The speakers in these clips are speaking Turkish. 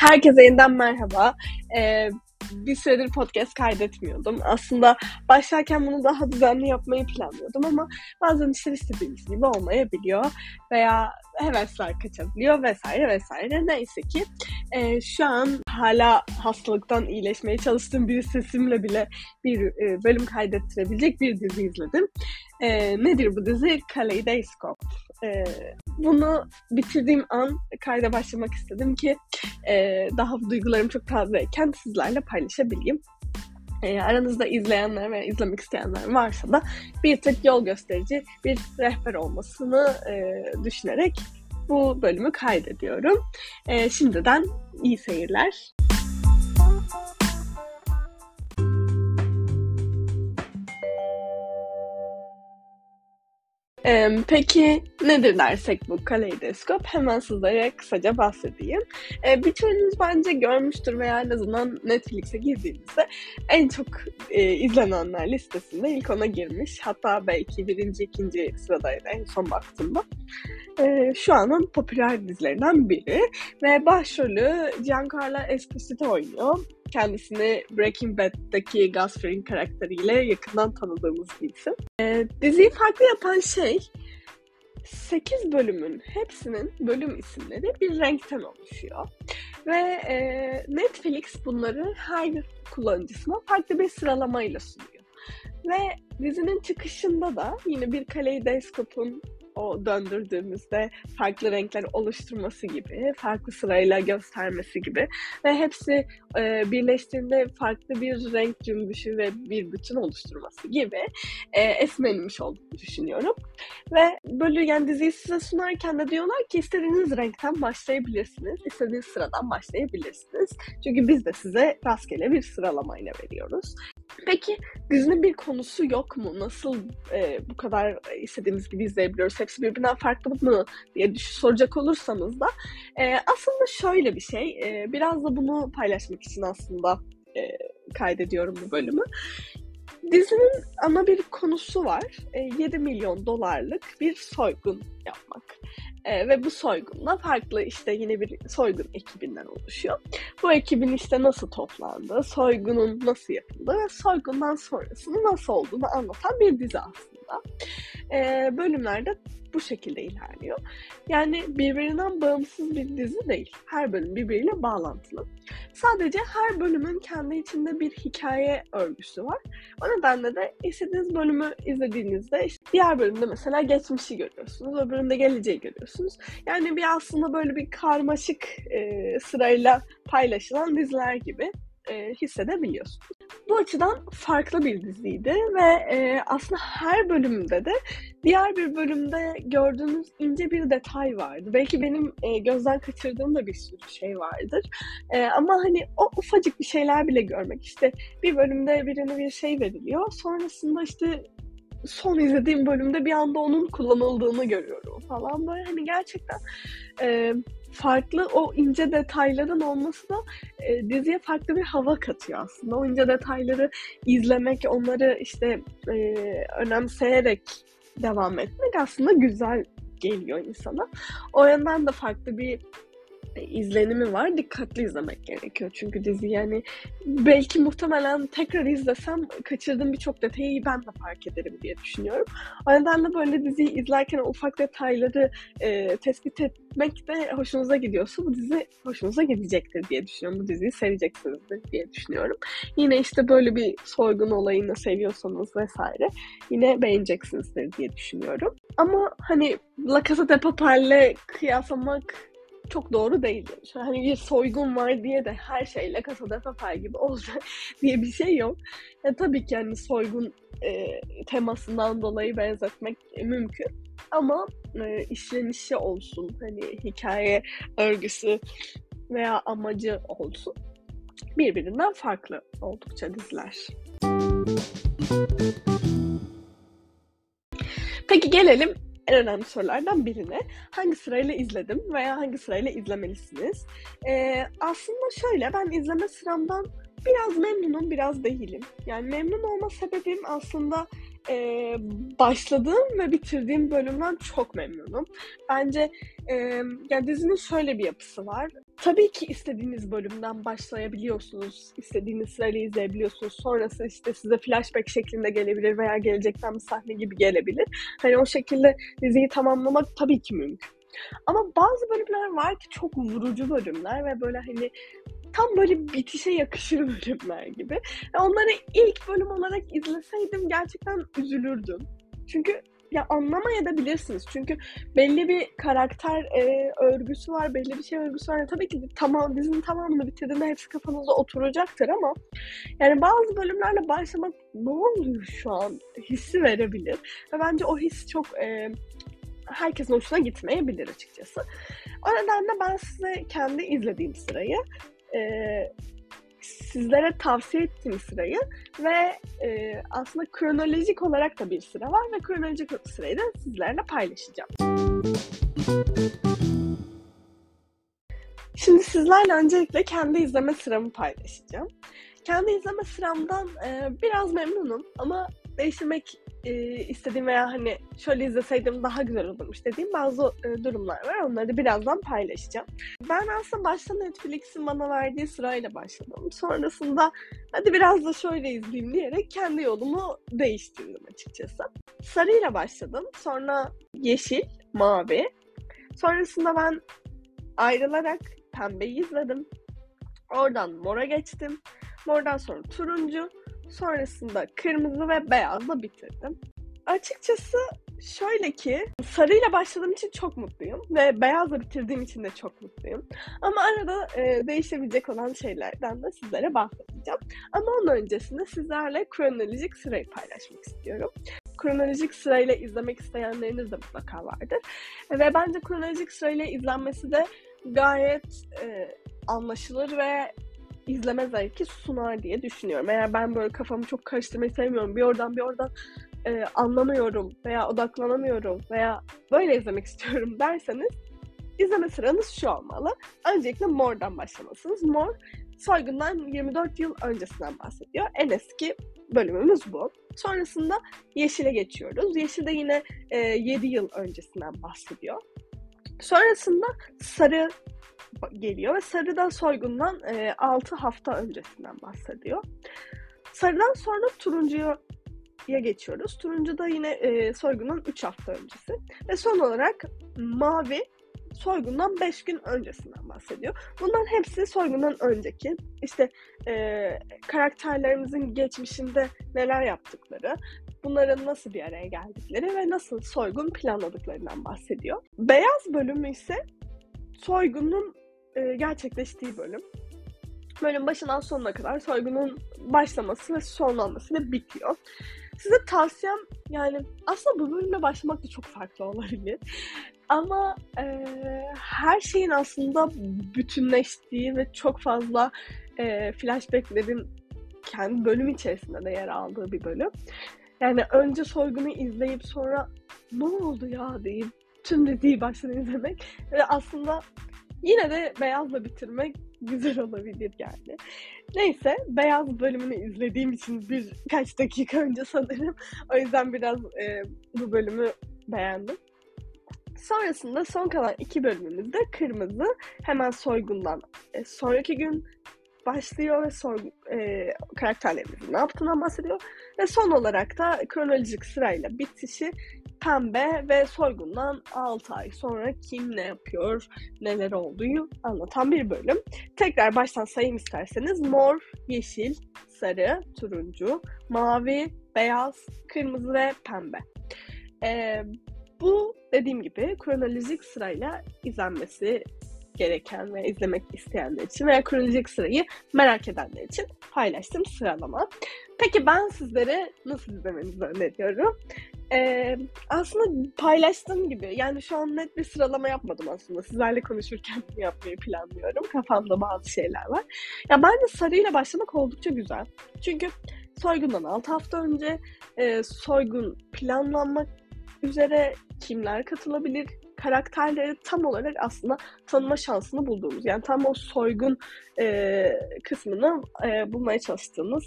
Herkese yeniden merhaba. Ee, bir süredir podcast kaydetmiyordum. Aslında başlarken bunu daha düzenli yapmayı planlıyordum ama bazen işler istediğimiz gibi olmayabiliyor veya hevesler kaçabiliyor vesaire vesaire. Neyse ki e, şu an hala hastalıktan iyileşmeye çalıştığım bir sesimle bile bir e, bölüm kaydettirebilecek bir dizi izledim. E, nedir bu dizi? Kaleidoskop. E, bunu bitirdiğim an kayda başlamak istedim ki e, daha duygularım çok tazeyken sizlerle paylaşabileyim. E, aranızda izleyenler veya izlemek isteyenler varsa da bir tık yol gösterici bir rehber olmasını e, düşünerek bu bölümü kaydediyorum. E, şimdiden iyi seyirler. Peki nedir dersek bu kaleidoskop? Hemen sizlere kısaca bahsedeyim. Ee, birçoğunuz bence görmüştür veya en azından Netflix'e girdiğinizde en çok e, izlenenler listesinde ilk ona girmiş. Hatta belki birinci, ikinci sıradaydı en son baktığımda. Ee, şu anın popüler dizilerinden biri ve başrolü Giancarlo Esposito oynuyor kendisini Breaking Bad'daki Gus karakteriyle yakından tanıdığımız bir isim. E, diziyi farklı yapan şey 8 bölümün hepsinin bölüm isimleri bir renkten oluşuyor. Ve e, Netflix bunları her kullanıcısına farklı bir sıralamayla sunuyor. Ve dizinin çıkışında da yine bir kaleidoskopun o döndürdüğümüzde farklı renkler oluşturması gibi, farklı sırayla göstermesi gibi ve hepsi e, birleştiğinde farklı bir renk cümbüşü ve bir bütün oluşturması gibi e, esmerilmiş olduğunu düşünüyorum. Ve böyle yani diziyi size sunarken de diyorlar ki istediğiniz renkten başlayabilirsiniz, istediğiniz sıradan başlayabilirsiniz. Çünkü biz de size rastgele bir sıralamayla veriyoruz. Peki dizinin bir konusu yok mu? Nasıl e, bu kadar istediğimiz gibi izleyebiliyoruz? Hepsi birbirinden farklı mı diye soracak olursanız da e, aslında şöyle bir şey. E, biraz da bunu paylaşmak için aslında e, kaydediyorum bu bölümü. Dizinin ana bir konusu var. E, 7 milyon dolarlık bir soygun yapmak. E, ve bu soygunla farklı işte yine bir soygun ekibinden oluşuyor. Bu ekibin işte nasıl toplandığı, soygunun nasıl yapıldığı ve soygundan sonrasının nasıl olduğunu anlatan bir dizi aslında. E, bölümlerde bu şekilde ilerliyor. Yani birbirinden bağımsız bir dizi değil. Her bölüm birbiriyle bağlantılı. Sadece her bölümün kendi içinde bir hikaye örgüsü var. O nedenle de istediğiniz bölümü izlediğinizde işte diğer bölümde mesela geçmişi görüyorsunuz, öbür bölümde geleceği görüyorsunuz. Yani bir aslında böyle bir karmaşık e, sırayla paylaşılan diziler gibi e, hissedebiliyorsunuz. Bu açıdan farklı bir diziydi ve e, aslında her bölümde de diğer bir bölümde gördüğünüz ince bir detay vardı. Belki benim e, gözden kaçırdığım da bir sürü şey vardır. E, ama hani o ufacık bir şeyler bile görmek işte bir bölümde birine bir şey veriliyor. Sonrasında işte son izlediğim bölümde bir anda onun kullanıldığını görüyorum falan böyle hani gerçekten e, farklı o ince detayların olması da e, diziye farklı bir hava katıyor aslında. O ince detayları izlemek, onları işte e, önemseyerek devam etmek aslında güzel geliyor insana. O yönden de farklı bir izlenimi var. Dikkatli izlemek gerekiyor. Çünkü dizi yani belki muhtemelen tekrar izlesem kaçırdığım birçok detayı ben de fark ederim diye düşünüyorum. O nedenle böyle diziyi izlerken ufak detayları e, tespit etmek de hoşunuza gidiyorsa bu dizi hoşunuza gidecektir diye düşünüyorum. Bu diziyi seveceksinizdir diye düşünüyorum. Yine işte böyle bir soygun olayını seviyorsanız vesaire yine beğeneceksinizdir diye düşünüyorum. Ama hani La Casa de Papel'le kıyaslamak çok doğru değil. Hani bir soygun var diye de her şeyle kasada papel gibi olacak diye bir şey yok. Ya, tabii ki hani soygun e, temasından dolayı benzetmek mümkün. Ama e, işlenişi olsun, hani hikaye örgüsü veya amacı olsun birbirinden farklı oldukça diziler. Peki gelelim en önemli sorulardan birine. Hangi sırayla izledim veya hangi sırayla izlemelisiniz? Ee, aslında şöyle ben izleme sıramdan biraz memnunum biraz değilim. Yani memnun olma sebebim aslında e, başladığım ve bitirdiğim bölümden çok memnunum. Bence e, yani dizinin şöyle bir yapısı var. Tabii ki istediğiniz bölümden başlayabiliyorsunuz. istediğiniz sırayla izleyebiliyorsunuz. Sonrası işte size flashback şeklinde gelebilir veya gelecekten bir sahne gibi gelebilir. Hani o şekilde diziyi tamamlamak tabii ki mümkün. Ama bazı bölümler var ki çok vurucu bölümler ve böyle hani tam böyle bitişe yakışır bölümler gibi. Onları ilk bölüm olarak izleseydim gerçekten üzülürdüm. Çünkü ya anlamayabilirsiniz. Çünkü belli bir karakter e, örgüsü var, belli bir şey örgüsü var. Yani tabii ki tamam dizinin tamamını bitirdiğinde hepsi kafanıza oturacaktır ama yani bazı bölümlerle başlamak ne oluyor şu an hissi verebilir. Ve bence o his çok e, herkesin hoşuna gitmeyebilir açıkçası. O nedenle ben size kendi izlediğim sırayı e, sizlere tavsiye ettiğim sırayı ve e, aslında kronolojik olarak da bir sıra var ve kronolojik sırayı da sizlerle paylaşacağım. Şimdi sizlerle öncelikle kendi izleme sıramı paylaşacağım. Kendi izleme sıramdan e, biraz memnunum ama değiştirmek e, istediğim veya hani şöyle izleseydim daha güzel olurmuş dediğim bazı e, durumlar var. Onları birazdan paylaşacağım. Ben aslında başta Netflix'in bana verdiği sırayla başladım. Sonrasında hadi biraz da şöyle izleyeyim diyerek kendi yolumu değiştirdim açıkçası. Sarıyla başladım. Sonra yeşil, mavi. Sonrasında ben ayrılarak pembeyi izledim. Oradan mora geçtim. Mordan sonra turuncu, Sonrasında kırmızı ve beyazla bitirdim. Açıkçası şöyle ki sarıyla başladığım için çok mutluyum ve beyazla bitirdiğim için de çok mutluyum. Ama arada e, değişebilecek olan şeylerden de sizlere bahsedeceğim. Ama onun öncesinde sizlerle kronolojik sırayı paylaşmak istiyorum. Kronolojik sırayla izlemek isteyenleriniz de mutlaka vardır. Ve bence kronolojik sırayla izlenmesi de gayet e, anlaşılır ve izleme zevki sunar diye düşünüyorum. Eğer ben böyle kafamı çok karıştırmayı sevmiyorum, bir oradan bir oradan e, anlamıyorum veya odaklanamıyorum veya böyle izlemek istiyorum derseniz izleme sıranız şu olmalı. Öncelikle Mor'dan başlamalısınız. Mor, soygundan 24 yıl öncesinden bahsediyor. En eski bölümümüz bu. Sonrasında Yeşil'e geçiyoruz. Yeşil de yine e, 7 yıl öncesinden bahsediyor. Sonrasında Sarı geliyor ve Sarı'dan soygundan e, 6 hafta öncesinden bahsediyor. Sarı'dan sonra turuncuya geçiyoruz. Turuncu da yine e, soygundan 3 hafta öncesi. Ve son olarak mavi soygundan 5 gün öncesinden bahsediyor. Bunların hepsi soygundan önceki. İşte e, karakterlerimizin geçmişinde neler yaptıkları, bunların nasıl bir araya geldikleri ve nasıl soygun planladıklarından bahsediyor. Beyaz bölümü ise soygunun e, gerçekleştiği bölüm. Bölüm başından sonuna kadar soygunun başlaması ve sonlanmasıyla bitiyor. Size tavsiyem yani aslında bu bölümle başlamak da çok farklı olabilir. Ama e, her şeyin aslında bütünleştiği ve çok fazla e, flashbacklerin kendi bölüm içerisinde de yer aldığı bir bölüm. Yani önce soygunu izleyip sonra ne oldu ya deyip tüm diziyi baştan izlemek ve aslında Yine de beyazla bitirmek güzel olabilir yani. Neyse beyaz bölümünü izlediğim için birkaç dakika önce sanırım. O yüzden biraz e, bu bölümü beğendim. Sonrasında son kalan iki bölümümüzde kırmızı hemen soygundan e, sonraki gün başlıyor ve soygun, e, karakterlerimizin ne yaptığından bahsediyor. Ve son olarak da kronolojik sırayla bitişi pembe ve soygundan 6 ay sonra kim ne yapıyor, neler olduğu anlatan bir bölüm. Tekrar baştan sayayım isterseniz. Mor, yeşil, sarı, turuncu, mavi, beyaz, kırmızı ve pembe. Ee, bu dediğim gibi kronolojik sırayla izlenmesi gereken ve izlemek isteyenler için veya kronolojik sırayı merak edenler için paylaştım sıralama. Peki ben sizlere nasıl izlemenizi öneriyorum? Ee, aslında paylaştığım gibi yani şu an net bir sıralama yapmadım aslında. Sizlerle konuşurken yapmayı planlıyorum. Kafamda bazı şeyler var. Ya bence sarıyla başlamak oldukça güzel. Çünkü soygundan 6 hafta önce e, soygun planlanmak üzere kimler katılabilir, karakterleri tam olarak aslında tanıma şansını bulduğumuz yani tam o soygun e, kısmını e, bulmaya çalıştığımız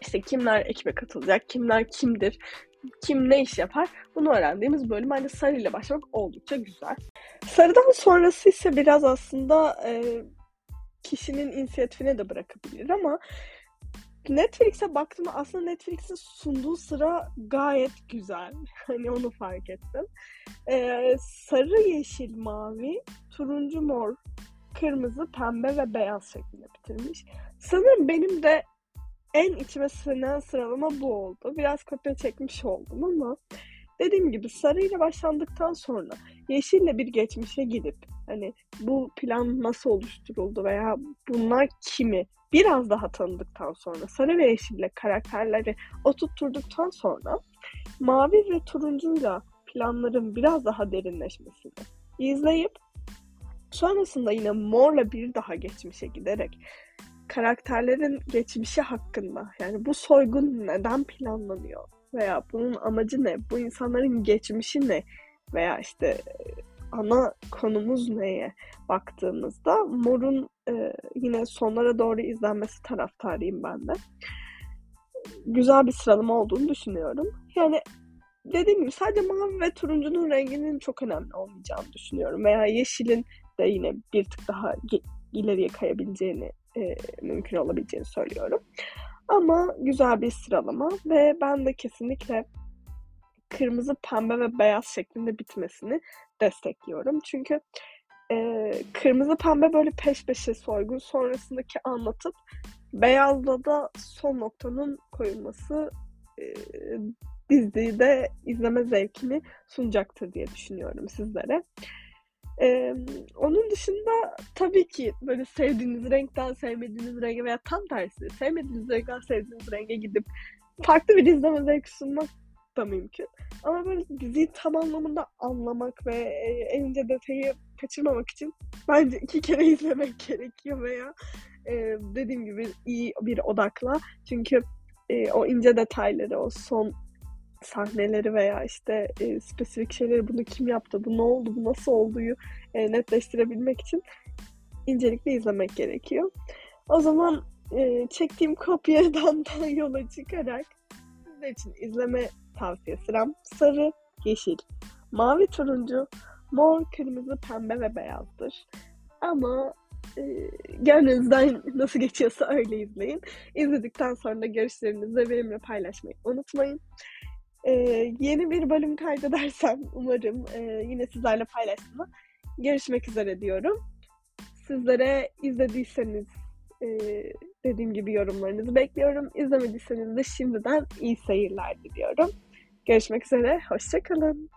işte kimler ekibe katılacak, kimler kimdir, kim ne iş yapar bunu öğrendiğimiz bölüm hani Sarı ile başlamak oldukça güzel. Sarıdan sonrası ise biraz aslında e, kişinin inisiyatifine de bırakabilir ama Netflix'e baktım aslında Netflix'in sunduğu sıra gayet güzel. Hani onu fark ettim. Ee, sarı, yeşil, mavi, turuncu, mor, kırmızı, pembe ve beyaz şeklinde bitirmiş. Sanırım benim de en içime sinen sıralama bu oldu. Biraz kopya çekmiş oldum ama dediğim gibi sarıyla başlandıktan sonra yeşille bir geçmişe gidip hani bu plan nasıl oluşturuldu veya bunlar kimi biraz daha tanıdıktan sonra sarı ve yeşille karakterleri oturtturduktan sonra mavi ve turuncuyla planların biraz daha derinleşmesini izleyip sonrasında yine morla bir daha geçmişe giderek karakterlerin geçmişi hakkında yani bu soygun neden planlanıyor veya bunun amacı ne, bu insanların geçmişi ne veya işte ana konumuz neye baktığımızda Mor'un e, yine sonlara doğru izlenmesi taraftarıyım ben de. Güzel bir sıralama olduğunu düşünüyorum. Yani dediğim gibi sadece mavi ve turuncunun renginin çok önemli olmayacağını düşünüyorum. Veya yeşilin de yine bir tık daha ileriye kayabileceğini, e, mümkün olabileceğini söylüyorum. Ama güzel bir sıralama ve ben de kesinlikle kırmızı, pembe ve beyaz şeklinde bitmesini destekliyorum. Çünkü e, kırmızı pembe böyle peş peşe soygun sonrasındaki anlatıp beyazla da son noktanın koyulması e, dizide izleme zevkini sunacaktır diye düşünüyorum sizlere. Ee, onun dışında tabii ki böyle sevdiğiniz renkten sevmediğiniz renge veya tam tersi sevmediğiniz renkten sevdiğiniz renge gidip farklı bir izleme zevki sunmak da mümkün. Ama böyle diziyi tam anlamında anlamak ve en ince detayı kaçırmamak için bence iki kere izlemek gerekiyor veya e, dediğim gibi iyi bir odakla. Çünkü e, o ince detayları, o son sahneleri veya işte e, spesifik şeyleri bunu kim yaptı, bu ne oldu, bu nasıl olduğu e, netleştirebilmek için incelikle izlemek gerekiyor. O zaman e, çektiğim kopyadan da yola çıkarak sizler için izleme tavsiye sıram sarı, yeşil, mavi, turuncu, mor, kırmızı, pembe ve beyazdır. Ama e, gönlünüzden nasıl geçiyorsa öyle izleyin. İzledikten sonra da görüşlerinizi benimle paylaşmayı unutmayın. Ee, yeni bir bölüm kaydedersem umarım e, yine sizlerle paylaşmama görüşmek üzere diyorum. Sizlere izlediyseniz e, dediğim gibi yorumlarınızı bekliyorum. İzlemediyseniz de şimdiden iyi seyirler diliyorum. Görüşmek üzere, hoşçakalın.